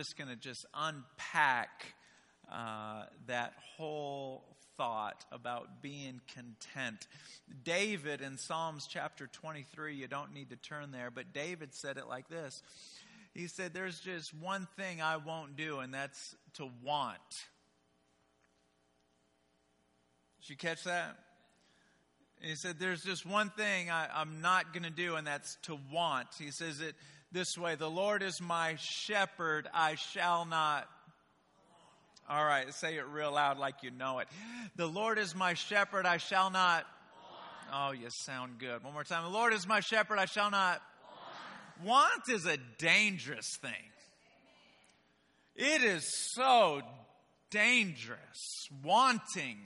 just going to just unpack uh, that whole thought about being content. David in Psalms chapter 23, you don't need to turn there, but David said it like this He said, There's just one thing I won't do, and that's to want. Did you catch that? He said, There's just one thing I, am not going to do, and that's to want. He says it this way The Lord is my shepherd, I shall not. All right, say it real loud like you know it. The Lord is my shepherd, I shall not. Oh, you sound good. One more time. The Lord is my shepherd, I shall not. Want is a dangerous thing. It is so dangerous. Wanting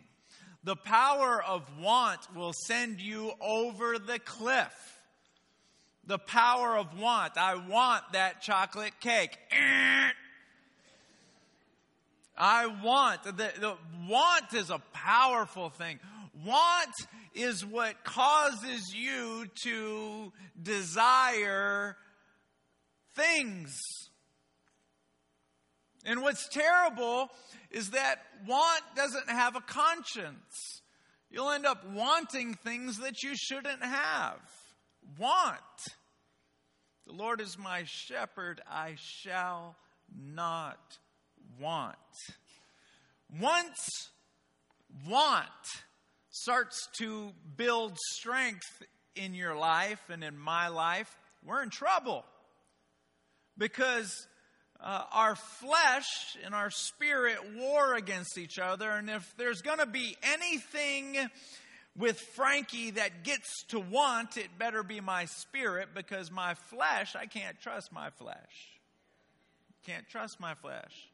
the power of want will send you over the cliff. The power of want. I want that chocolate cake. I want. The, the want is a powerful thing. Want is what causes you to desire things. And what's terrible is that want doesn't have a conscience. You'll end up wanting things that you shouldn't have. Want. The Lord is my shepherd, I shall not want. Once want starts to build strength in your life and in my life, we're in trouble. Because uh, our flesh and our spirit war against each other. And if there's going to be anything with Frankie that gets to want, it better be my spirit because my flesh, I can't trust my flesh. Can't trust my flesh.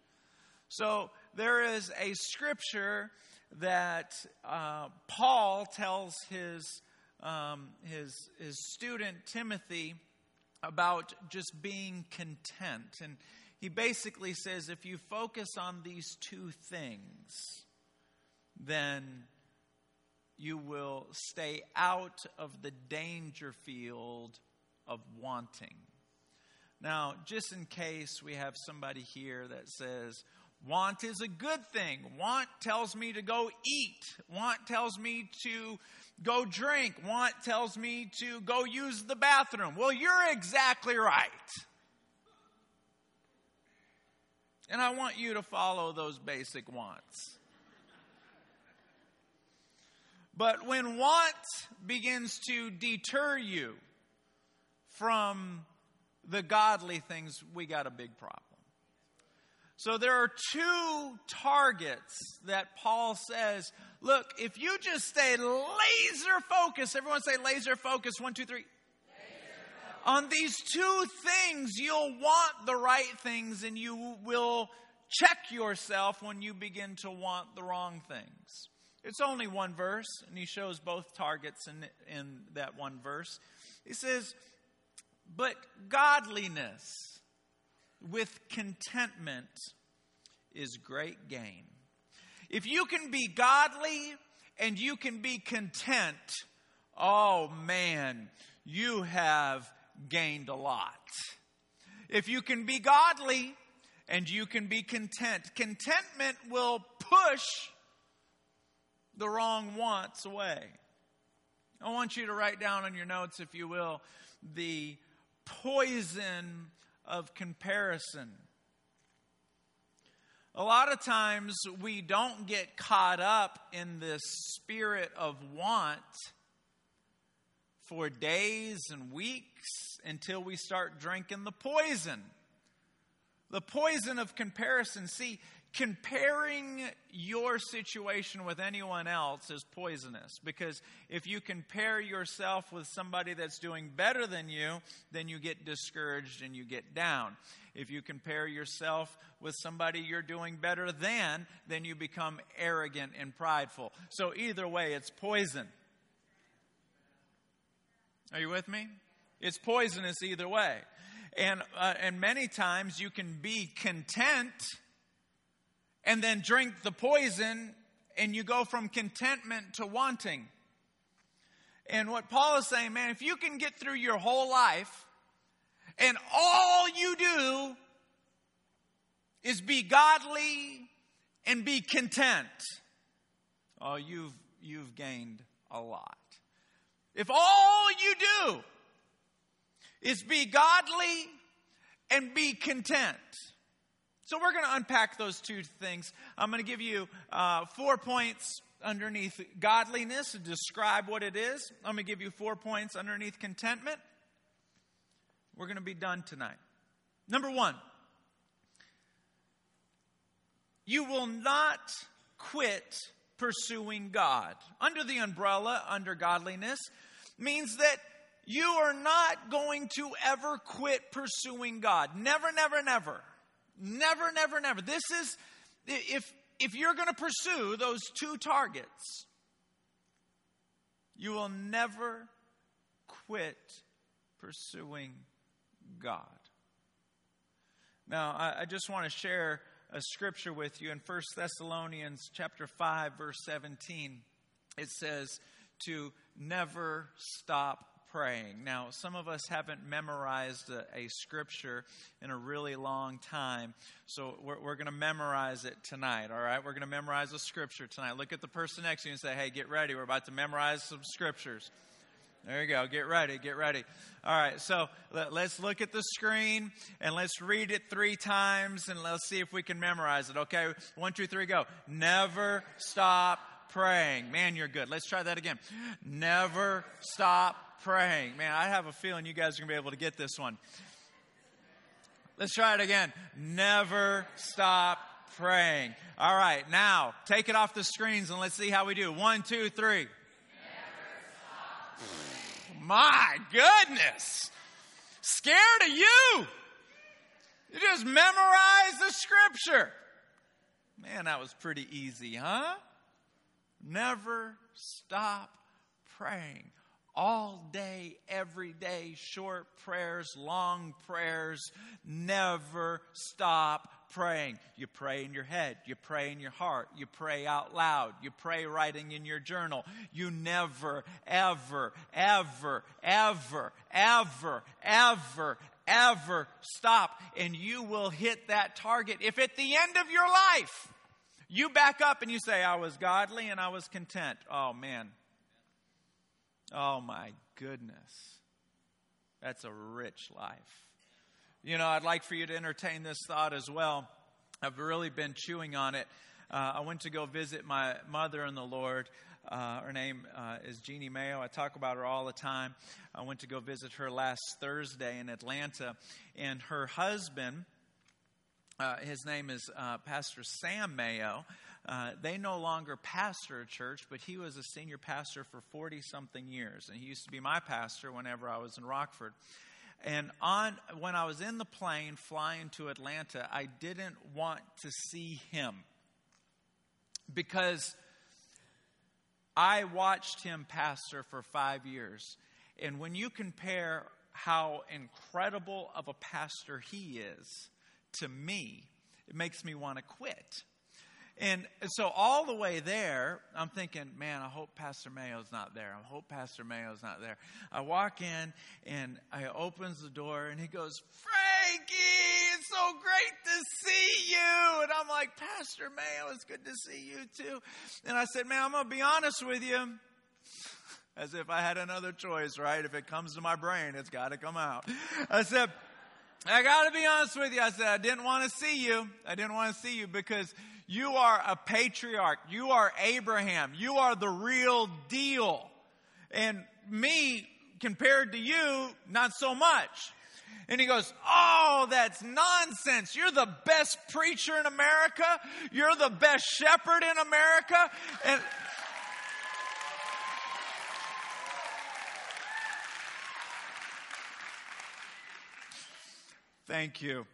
So there is a scripture that uh, Paul tells his, um, his, his student Timothy about just being content. And he basically says if you focus on these two things, then you will stay out of the danger field of wanting. Now, just in case we have somebody here that says, Want is a good thing. Want tells me to go eat. Want tells me to go drink. Want tells me to go use the bathroom. Well, you're exactly right. And I want you to follow those basic wants. But when want begins to deter you from the godly things, we got a big problem. So there are two targets that Paul says look, if you just stay laser focused, everyone say laser focused, one, two, three on these two things, you'll want the right things and you will check yourself when you begin to want the wrong things. It's only one verse, and he shows both targets in, in that one verse. He says, But godliness with contentment is great gain. If you can be godly and you can be content, oh man, you have gained a lot. If you can be godly and you can be content, contentment will push the wrong wants away. I want you to write down on your notes, if you will, the poison of comparison. A lot of times we don't get caught up in this spirit of want for days and weeks until we start drinking the poison. The poison of comparison. See, comparing your situation with anyone else is poisonous because if you compare yourself with somebody that's doing better than you, then you get discouraged and you get down. If you compare yourself with somebody you're doing better than, then you become arrogant and prideful. So either way, it's poison. Are you with me? It's poisonous either way. And, uh, and many times you can be content and then drink the poison and you go from contentment to wanting. And what Paul is saying, man, if you can get through your whole life and all you do is be godly and be content. Oh, you've, you've gained a lot. If all you do is be godly and be content. So we're going to unpack those two things. I'm going to give you uh, four points underneath godliness to describe what it is. I'm going to give you four points underneath contentment. We're going to be done tonight. Number one, you will not quit pursuing God. Under the umbrella, under godliness, means that you are not going to ever quit pursuing God. Never, never, never. Never, never, never. This is, if, if you're going to pursue those two targets, you will never quit pursuing God. Now, I, I just want to share a scripture with you in 1 Thessalonians chapter 5 verse 17. It says to never stop praying. Now, some of us haven't memorized a, a scripture in a really long time, so we're, we're going to memorize it tonight, all right? We're going to memorize a scripture tonight. Look at the person next to you and say, hey, get ready. We're about to memorize some scriptures. There you go. Get ready. Get ready. All right. So let, us look at the screen and let's read it three times and let's see if we can memorize it. Okay. One, two, three, go. Never stop praying. Man, you're good. Let's try that again. Never stop praying. Man, I have a feeling you guys are going to be able to get this one. Let's try it again. Never stop praying. All right. Now take it off the screens and let's see how we do. One, two, three. My goodness. Scared of you. You just memorize the scripture. Man, that was pretty easy, huh? Never stop praying. All day, every day, short prayers, long prayers. Never stop praying. You pray in your head, you pray in your heart, you pray out loud, you pray writing in your journal. You never, ever, ever, ever, ever, ever, ever stop. And you will hit that target. If at the end of your life, you back up and you say, I was godly and I was content. Oh, man. Oh, my goodness. That's a rich life. You know, I'd like for you to entertain this thought as well. I've really been chewing on it. Uh, I went to go visit my mother in the Lord. Uh, her name uh, is Jeannie Mayo. I talk about her all the time. I went to go visit her last Thursday in Atlanta, and her husband, uh, his name is uh, Pastor Sam Mayo. Uh, they no longer pastor a church, but he was a senior pastor for 40 something years. And he used to be my pastor whenever I was in Rockford. And on when I was in the plane flying to Atlanta, I didn't want to see him because I watched him pastor for five years. And when you compare how incredible of a pastor he is to me, it makes me want to quit. And so all the way there, I'm thinking, man, I hope Pastor Mayo's not there. I hope Pastor Mayo's not there. I walk in and I opens the door and he goes, Frankie, it's so great to see you. And I'm like, Pastor Mayo, it's good to see you too. And I said, man, I'm going to be honest with you. As if I had another choice, right? If it comes to my brain, it's got to come out. I said, I got to be honest with you. I said, I didn't want to see you. I didn't want to see you because you are a patriarch. You are Abraham. You are the real deal. And me, compared to you, not so much. And he goes, Oh, that's nonsense. You're the best preacher in America. You're the best shepherd in America. And thank you.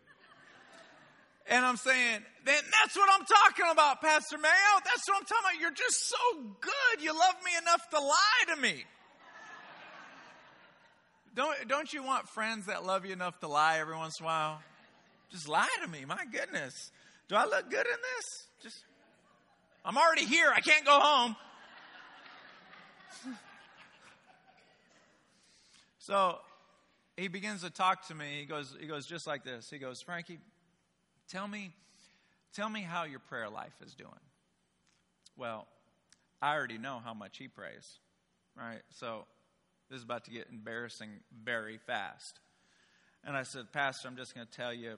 And I'm saying, then that's what I'm talking about, Pastor Mayo. That's what I'm talking about. You're just so good. You love me enough to lie to me. Don't, don't you want friends that love you enough to lie every once in a while? Just lie to me. My goodness. Do I look good in this? Just, I'm already here. I can't go home. so he begins to talk to me. He goes, he goes just like this. He goes, Frankie, Tell me, Tell me how your prayer life is doing. Well, I already know how much he prays, right? So this is about to get embarrassing very fast. And I said, Pastor, I'm just going to tell you,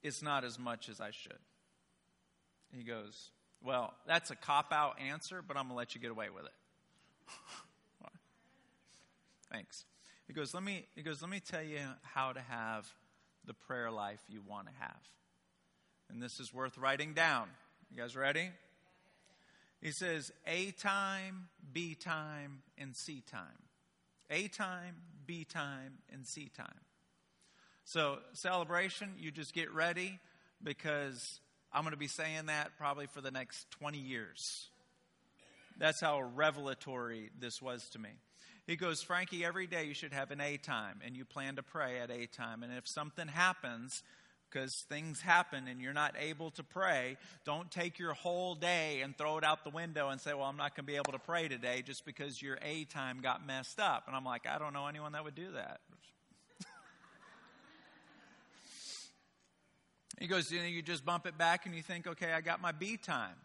it's not as much as I should. He goes, Well, that's a cop out answer, but I'm going to let you get away with it. Thanks. He goes, let me, he goes, let me tell you how to have the prayer life you want to have. And this is worth writing down. You guys ready? He says A time, B time, and C time. A time, B time, and C time. So, celebration, you just get ready because I'm going to be saying that probably for the next 20 years. That's how revelatory this was to me. He goes, Frankie, every day you should have an A time, and you plan to pray at A time. And if something happens, because things happen and you're not able to pray, don't take your whole day and throw it out the window and say, Well, I'm not going to be able to pray today just because your A time got messed up. And I'm like, I don't know anyone that would do that. he goes, You know, you just bump it back and you think, Okay, I got my B time.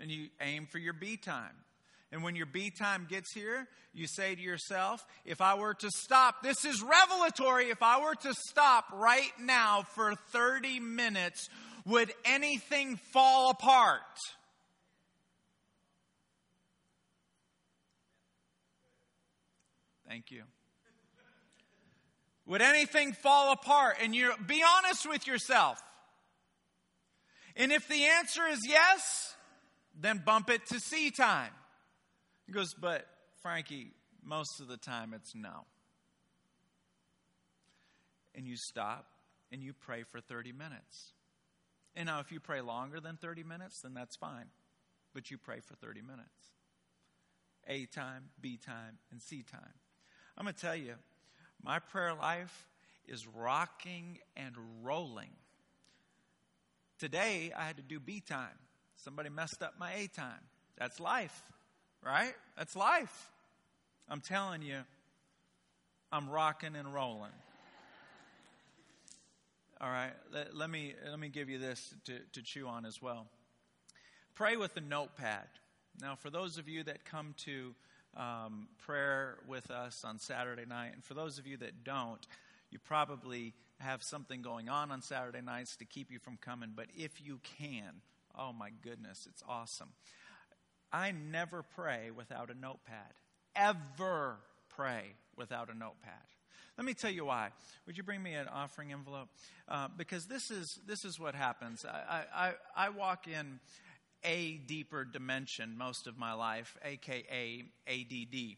And you aim for your B time. And when your B time gets here, you say to yourself, if I were to stop, this is revelatory, if I were to stop right now for 30 minutes, would anything fall apart? Thank you. Would anything fall apart? And you be honest with yourself. And if the answer is yes, then bump it to C time. He goes, But Frankie, most of the time it's no. And you stop and you pray for 30 minutes. And now, if you pray longer than 30 minutes, then that's fine. But you pray for 30 minutes A time, B time, and C time. I'm going to tell you, my prayer life is rocking and rolling. Today, I had to do B time. Somebody messed up my A time. That's life right? That's life. I'm telling you, I'm rocking and rolling. All right, let, let, me, let me give you this to, to chew on as well. Pray with a notepad. Now, for those of you that come to um, prayer with us on Saturday night, and for those of you that don't, you probably have something going on on Saturday nights to keep you from coming. But if you can, oh my goodness, it's awesome. I never pray without a notepad. Ever pray without a notepad. Let me tell you why. Would you bring me an offering envelope? Uh, because this is this is what happens. I, I, I walk in a deeper dimension most of my life, aka ADD.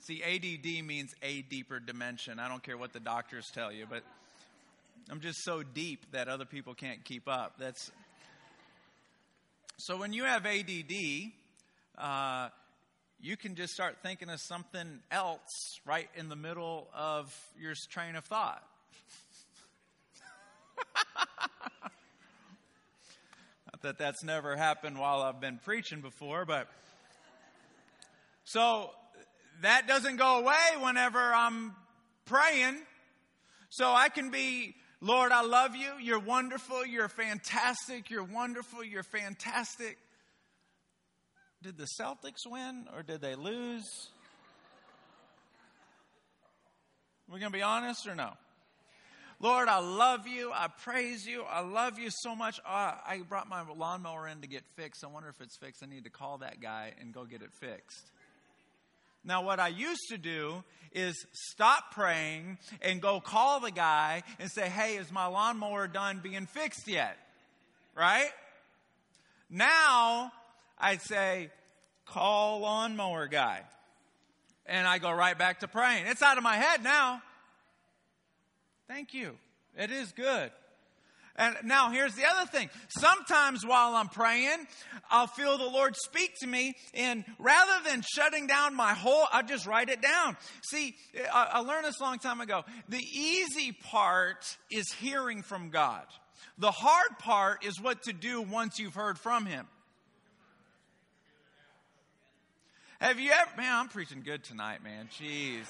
See, ADD means a deeper dimension. I don't care what the doctors tell you, but I'm just so deep that other people can't keep up. That's so when you have ADD, uh, you can just start thinking of something else right in the middle of your train of thought. Not that that's never happened while I've been preaching before, but so that doesn't go away whenever I'm praying. So I can be Lord, I love you. You're wonderful. You're fantastic. You're wonderful. You're fantastic. Did the Celtics win or did they lose? We're going to be honest or no? Lord, I love you. I praise you. I love you so much. Oh, I brought my lawnmower in to get fixed. I wonder if it's fixed. I need to call that guy and go get it fixed. Now, what I used to do is stop praying and go call the guy and say, Hey, is my lawnmower done being fixed yet? Right? Now, I'd say, Call lawnmower guy. And I go right back to praying. It's out of my head now. Thank you. It is good. And now here's the other thing. Sometimes while I'm praying, I'll feel the Lord speak to me and rather than shutting down my whole, I just write it down. See, I learned this a long time ago. The easy part is hearing from God. The hard part is what to do once you've heard from Him. Have you ever, man, I'm preaching good tonight, man. Jeez.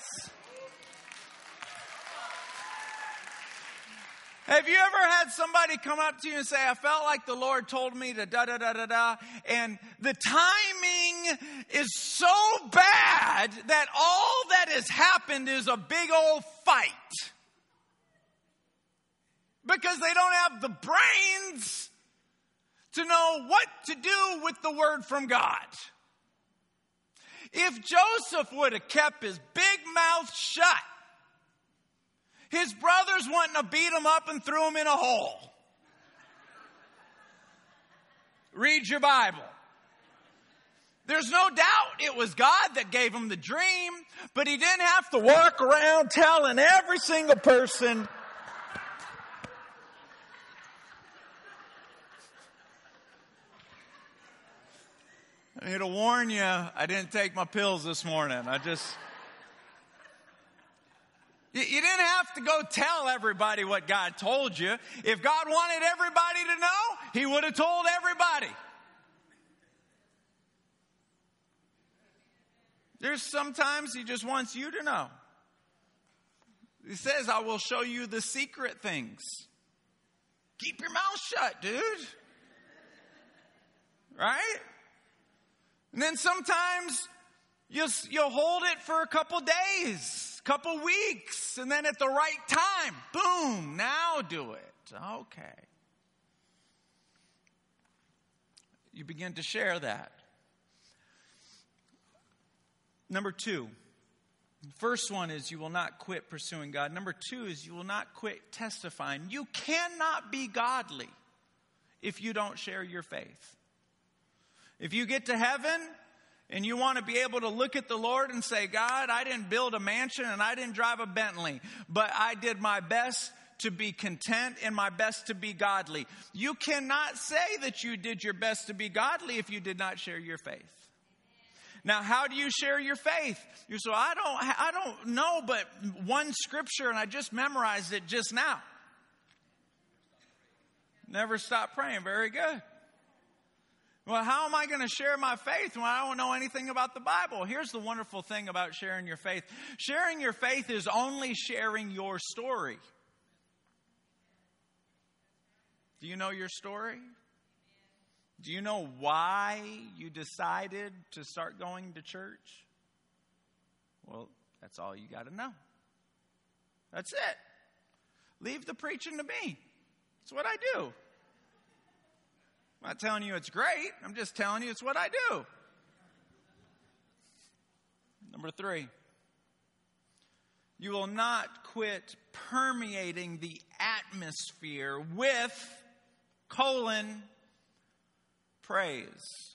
Have you ever had somebody come up to you and say, I felt like the Lord told me to da da da da da, and the timing is so bad that all that has happened is a big old fight? Because they don't have the brains to know what to do with the word from God. If Joseph would have kept his big mouth shut, his brothers wouldn't have beat him up and threw him in a hole. Read your Bible. There's no doubt it was God that gave him the dream, but he didn't have to walk around telling every single person I need to warn you, I didn't take my pills this morning. I just. You, didn't have to go tell everybody what God told you. If God wanted everybody to know, He would have told everybody. There's sometimes He just wants you to know. He says, I will show you the secret things. Keep your mouth shut, dude. Right? And then sometimes you'll, you'll hold it for a couple days, couple weeks, and then at the right time, boom, now do it. Okay. You begin to share that. Number two, first one is you will not quit pursuing God. Number two is you will not quit testifying. You cannot be godly if you don't share your faith. If you get to heaven and you want to be able to look at the Lord and say, God, I didn't build a mansion and I didn't drive a Bentley, but I did my best to be content and my best to be godly. You cannot say that you did your best to be godly if you did not share your faith. Now, how do you share your faith? You say, I don't, I don't know, but one scripture and I just memorized it just now. Never stop praying. Very good. Well, how am I going to share my faith when I don't know anything about the Bible? Here's the wonderful thing about sharing your faith sharing your faith is only sharing your story. Do you know your story? Do you know why you decided to start going to church? Well, that's all you got to know. That's it. Leave the preaching to me. That's what I do. Not telling you it's great. I'm just telling you it's what I do. Number three, you will not quit permeating the atmosphere with colon praise.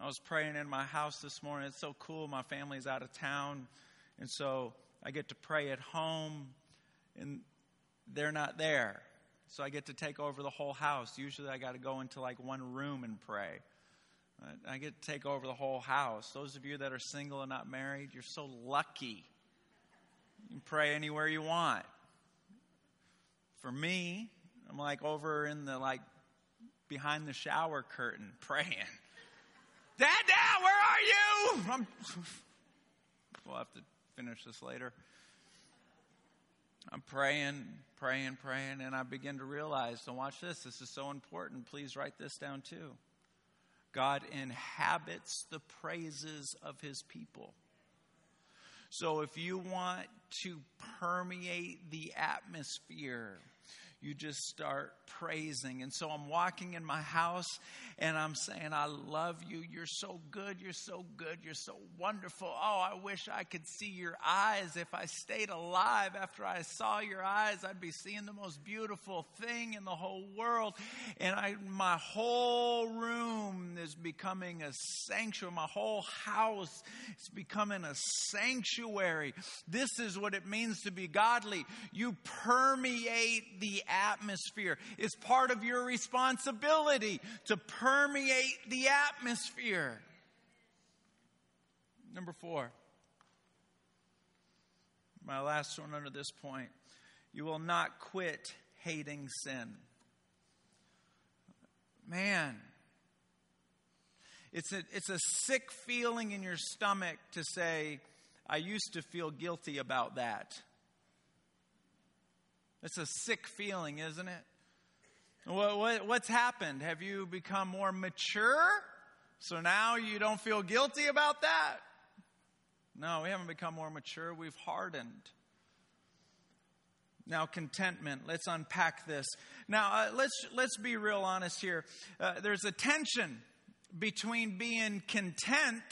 I was praying in my house this morning. It's so cool. My family's out of town. And so I get to pray at home, and they're not there. So I get to take over the whole house. Usually I got to go into like one room and pray. I get to take over the whole house. Those of you that are single and not married, you're so lucky. You can pray anywhere you want. For me, I'm like over in the like behind the shower curtain praying. Dad, Dad, where are you? I'm, we'll have to finish this later. I'm praying, praying, praying, and I begin to realize, so watch this, this is so important. Please write this down too. God inhabits the praises of his people. So if you want to permeate the atmosphere, you just start praising. And so I'm walking in my house and I'm saying, I love you. You're so good. You're so good. You're so wonderful. Oh, I wish I could see your eyes. If I stayed alive after I saw your eyes, I'd be seeing the most beautiful thing in the whole world. And I, my whole room is becoming a sanctuary. My whole house is becoming a sanctuary. This is what it means to be godly. You permeate the atmosphere. It's part of your responsibility to permeate the atmosphere. Number four, my last one under this point you will not quit hating sin. Man, it's a, it's a sick feeling in your stomach to say, I used to feel guilty about that. It's a sick feeling, isn't it? What, what, what's happened? Have you become more mature? So now you don't feel guilty about that? No, we haven't become more mature. We've hardened. Now, contentment. Let's unpack this. Now, uh, let's let's be real honest here. Uh, there's a tension between being content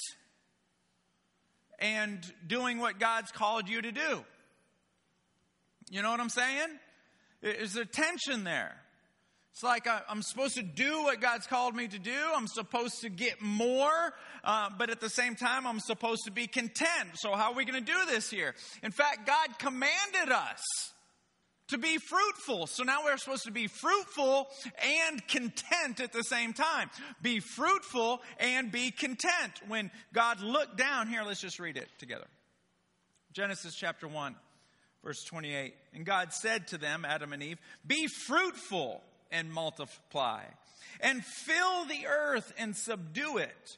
and doing what God's called you to do. You know what I'm saying? Is there tension there? It's like I'm supposed to do what God's called me to do. I'm supposed to get more, uh, but at the same time, I'm supposed to be content. So, how are we going to do this here? In fact, God commanded us to be fruitful. So now we're supposed to be fruitful and content at the same time. Be fruitful and be content. When God looked down, here, let's just read it together. Genesis chapter 1, verse 28. And God said to them, Adam and Eve, Be fruitful and multiply, and fill the earth and subdue it,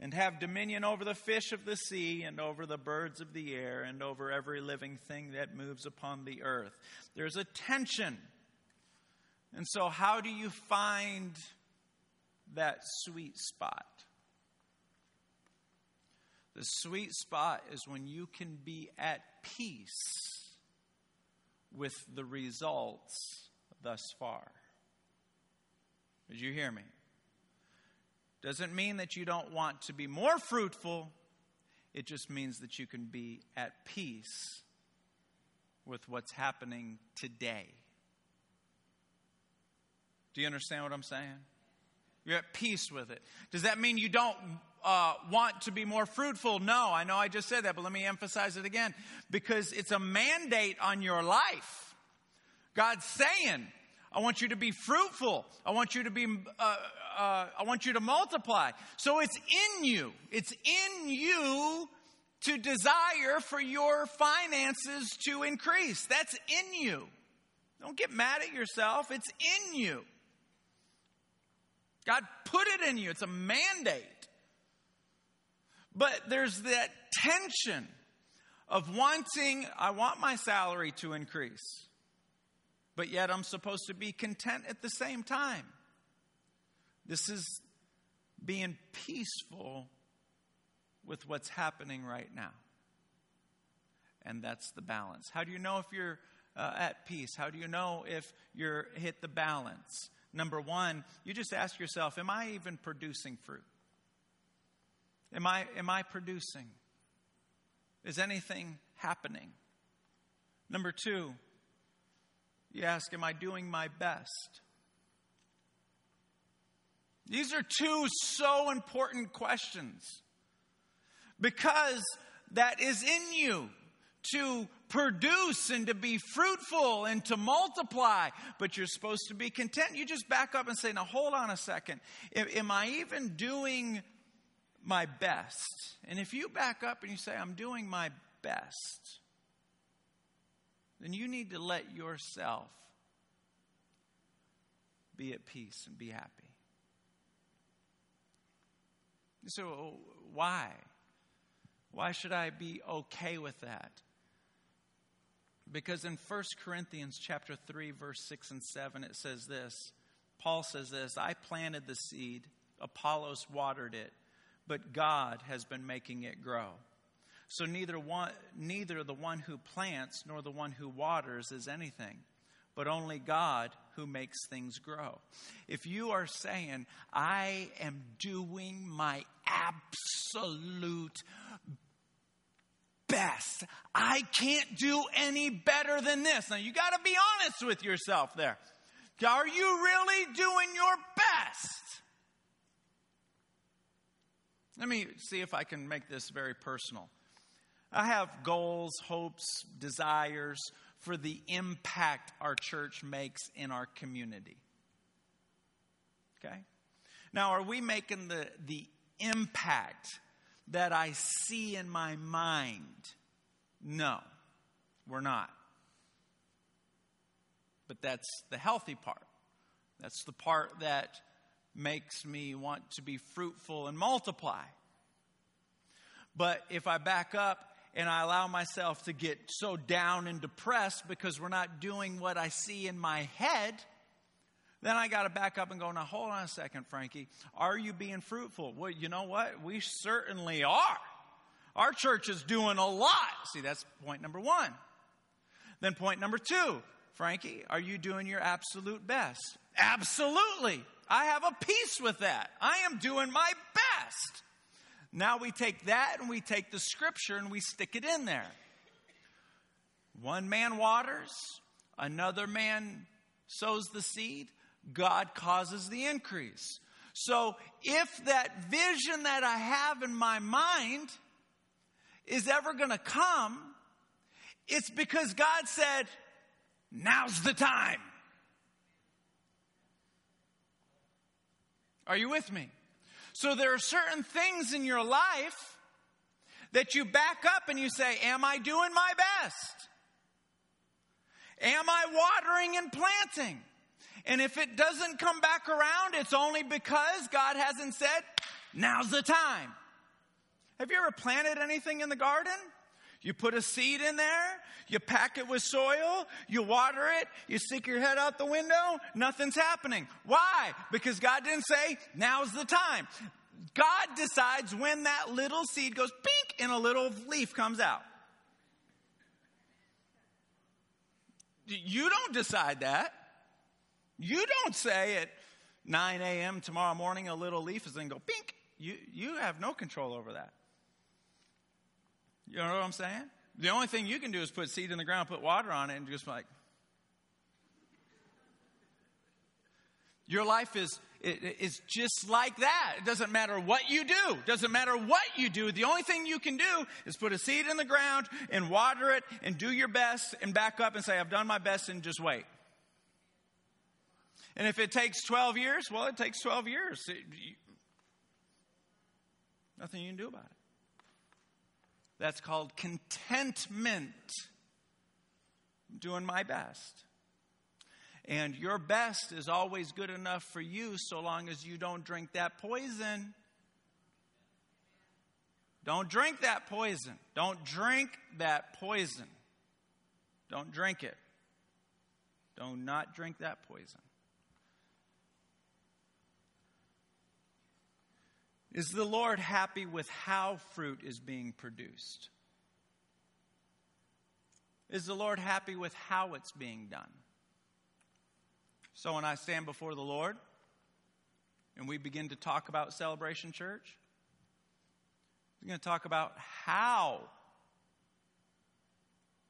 and have dominion over the fish of the sea, and over the birds of the air, and over every living thing that moves upon the earth. There's a tension. And so, how do you find that sweet spot? The sweet spot is when you can be at peace with the results thus far. Did you hear me? Doesn't mean that you don't want to be more fruitful, it just means that you can be at peace with what's happening today. Do you understand what I'm saying? You're at peace with it. Does that mean you don't uh, want to be more fruitful? No, I know I just said that, but let me emphasize it again because it's a mandate on your life. God's saying, I want you to be fruitful. I want you to be, uh, uh, I want you to multiply. So it's in you. It's in you to desire for your finances to increase. That's in you. Don't get mad at yourself. It's in you. God put it in you. It's a mandate. But there's that tension of wanting, I want my salary to increase but yet I'm supposed to be content at the same time. This is being peaceful with what's happening right now. And that's the balance. How do you know if you're uh, at peace? How do you know if you're hit the balance? Number one, you just ask yourself, am I even producing fruit? Am I, am I producing? Is anything happening? Number two, you ask, Am I doing my best? These are two so important questions because that is in you to produce and to be fruitful and to multiply, but you're supposed to be content. You just back up and say, Now, hold on a second. Am I even doing my best? And if you back up and you say, I'm doing my best, then you need to let yourself be at peace and be happy. So, why? Why should I be okay with that? Because in 1 Corinthians chapter 3 verse 6 and 7 it says this. Paul says this, I planted the seed, Apollos watered it, but God has been making it grow. So neither one, neither the one who plants nor the one who waters is anything, but only God who makes things grow. If you are saying, I am doing my absolute best, I can't do any better than this. Now you got to be honest with yourself there. Are you really doing your best? Let me see if I can make this very personal. I have goals, hopes, desires for the impact our church makes in our community. Okay? Now, are we making the, the impact that I see in my mind? No, we're not. But that's the healthy part. That's the part that makes me want to be fruitful and multiply. But if I back up and I allow myself to get so down and depressed because we're not doing what I see in my head, then I got to back up and go, now hold on a second, Frankie. Are you being fruitful? Well, you know what? We certainly are. Our church is doing a lot. See, that's point number one. Then point number two, Frankie, are you doing your absolute best? Absolutely. I have a peace with that. I am doing my best. Now we take that and we take the scripture and we stick it in there. One man waters, another man sows the seed, God causes the increase. So if that vision that I have in my mind is ever going to come, it's because God said, now's the time. Are you with me? So there are certain things in your life that you back up and you say, Am I doing my best? Am I watering and planting? And if it doesn't come back around, it's only because God hasn't said, Now's the time. Have you ever planted anything in the garden? You put a seed in there, you pack it with soil, you water it, you stick your head out the window, nothing's happening. Why? Because God didn't say, now's the time. God decides when that little seed goes pink and a little leaf comes out. You don't decide that. You don't say at 9 a.m. tomorrow morning a little leaf is going to go pink. You, you have no control over that. You know what I'm saying? The only thing you can do is put seed in the ground, put water on it, and just like. Your life is, is just like that. It doesn't matter what you do. It doesn't matter what you do. The only thing you can do is put a seed in the ground and water it and do your best and back up and say, I've done my best and just wait. And if it takes 12 years, well, it takes 12 years. It, you, nothing you can do about it. That's called contentment. I'm doing my best. And your best is always good enough for you so long as you don't drink that poison. Don't drink that poison. Don't drink that poison. Don't drink it. Do not not drink that poison. Is the Lord happy with how fruit is being produced? Is the Lord happy with how it's being done? So when I stand before the Lord and we begin to talk about Celebration Church, we're going to talk about how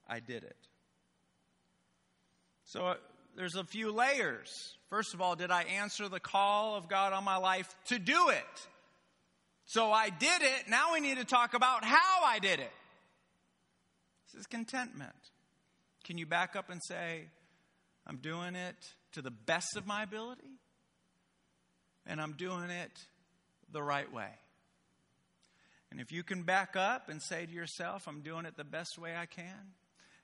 I did it. So uh, there's a few layers. First of all, did I answer the call of God on my life to do it? So I did it. Now we need to talk about how I did it. This is contentment. Can you back up and say, I'm doing it to the best of my ability? And I'm doing it the right way. And if you can back up and say to yourself, I'm doing it the best way I can,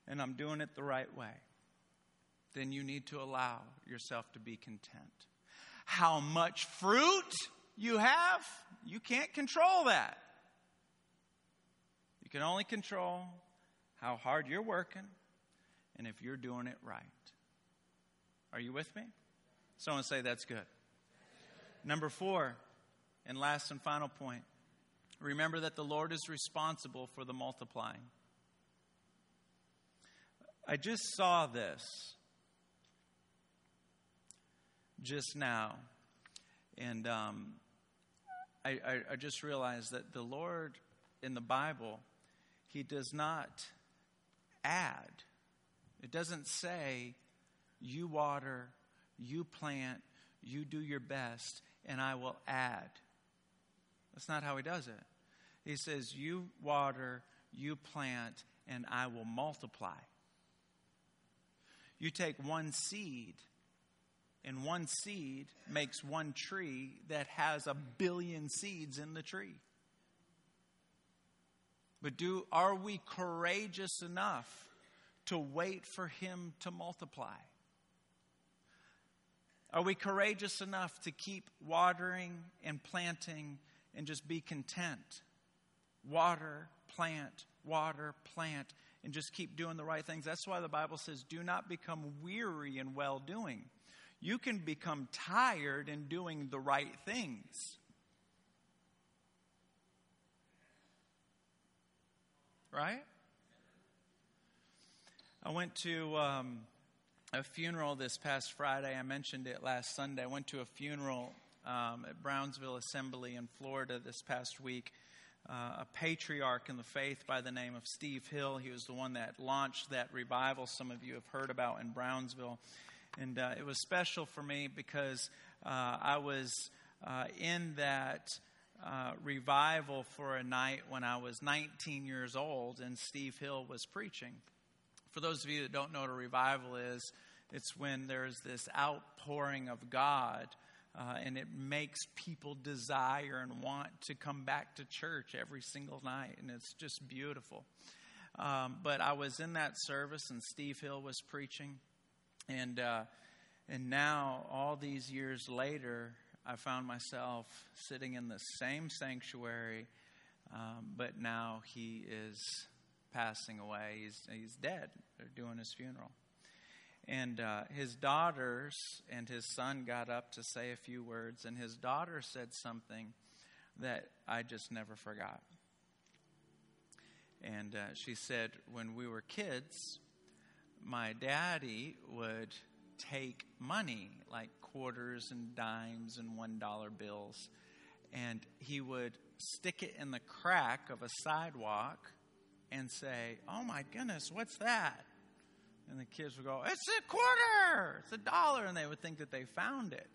and I'm doing it the right way, then you need to allow yourself to be content. How much fruit you have, you can't control that. You can only control how hard you're working and if you're doing it right. Are you with me? Someone say that's good. Number four, and last and final point remember that the Lord is responsible for the multiplying. I just saw this just now. And um, I, I, I just realized that the Lord in the Bible, He does not add. It doesn't say, you water, you plant, you do your best, and I will add. That's not how He does it. He says, you water, you plant, and I will multiply. You take one seed and one seed makes one tree that has a billion seeds in the tree. But do are we courageous enough to wait for him to multiply? Are we courageous enough to keep watering and planting and just be content? Water, plant, water, plant, and just keep doing the right things. That's why the Bible says, do not become weary in well doing. You can become tired in doing the right things. Right? I went to um, a funeral this past Friday. I mentioned it last Sunday. I went to a funeral um, at Brownsville Assembly in Florida this past week. Uh, a patriarch in the faith by the name of Steve Hill. He was the one that launched that revival some of you have heard about in Brownsville. And uh, it was special for me because uh, I was uh, in that uh, revival for a night when I was 19 years old and Steve Hill was preaching. For those of you that don't know what a revival is, it's when there's this outpouring of God uh, and it makes people desire and want to come back to church every single night, and it's just beautiful. Um, but I was in that service, and Steve Hill was preaching, and uh, and now all these years later, I found myself sitting in the same sanctuary, um, but now he is passing away. He's he's dead. They're doing his funeral. And uh, his daughters and his son got up to say a few words, and his daughter said something that I just never forgot. And uh, she said, When we were kids, my daddy would take money, like quarters and dimes and $1 bills, and he would stick it in the crack of a sidewalk and say, Oh my goodness, what's that? And the kids would go, It's a quarter, it's a dollar. And they would think that they found it.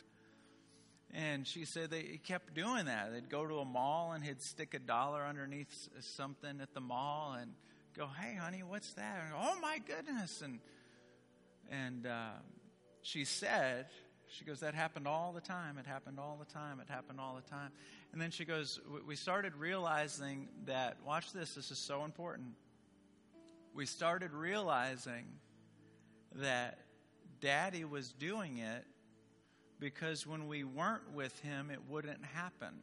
And she said they kept doing that. They'd go to a mall and he'd stick a dollar underneath something at the mall and go, "Hey, honey, what's that?" And, oh my goodness! And and uh, she said, she goes, "That happened all the time. It happened all the time. It happened all the time." And then she goes, "We started realizing that. Watch this. This is so important. We started realizing." that daddy was doing it because when we weren't with him, it wouldn't happen.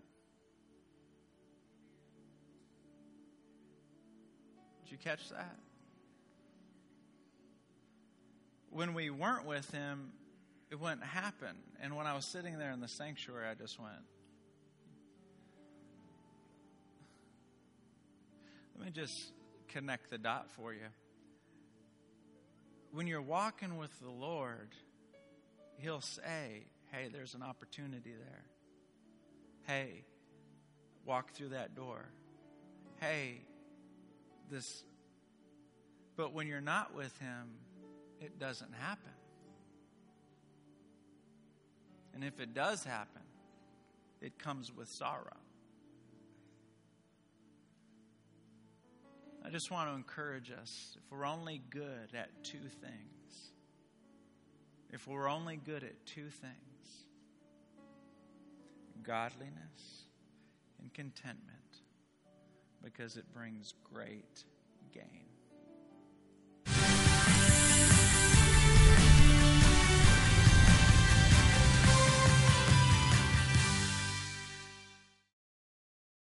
Did you catch that? When we weren't with him, it wouldn't happen. And when I was sitting there in the sanctuary, I just went, let me just connect the dot for you when you're walking with the Lord, He'll say, Hey, there's an opportunity there. Hey, walk through that door. Hey, this. But when you're not with Him, it doesn't happen. And if it does happen, it comes with sorrow. I just want to encourage us if we're only good at two things, if we're only good at two things godliness and contentment, because it brings great gain.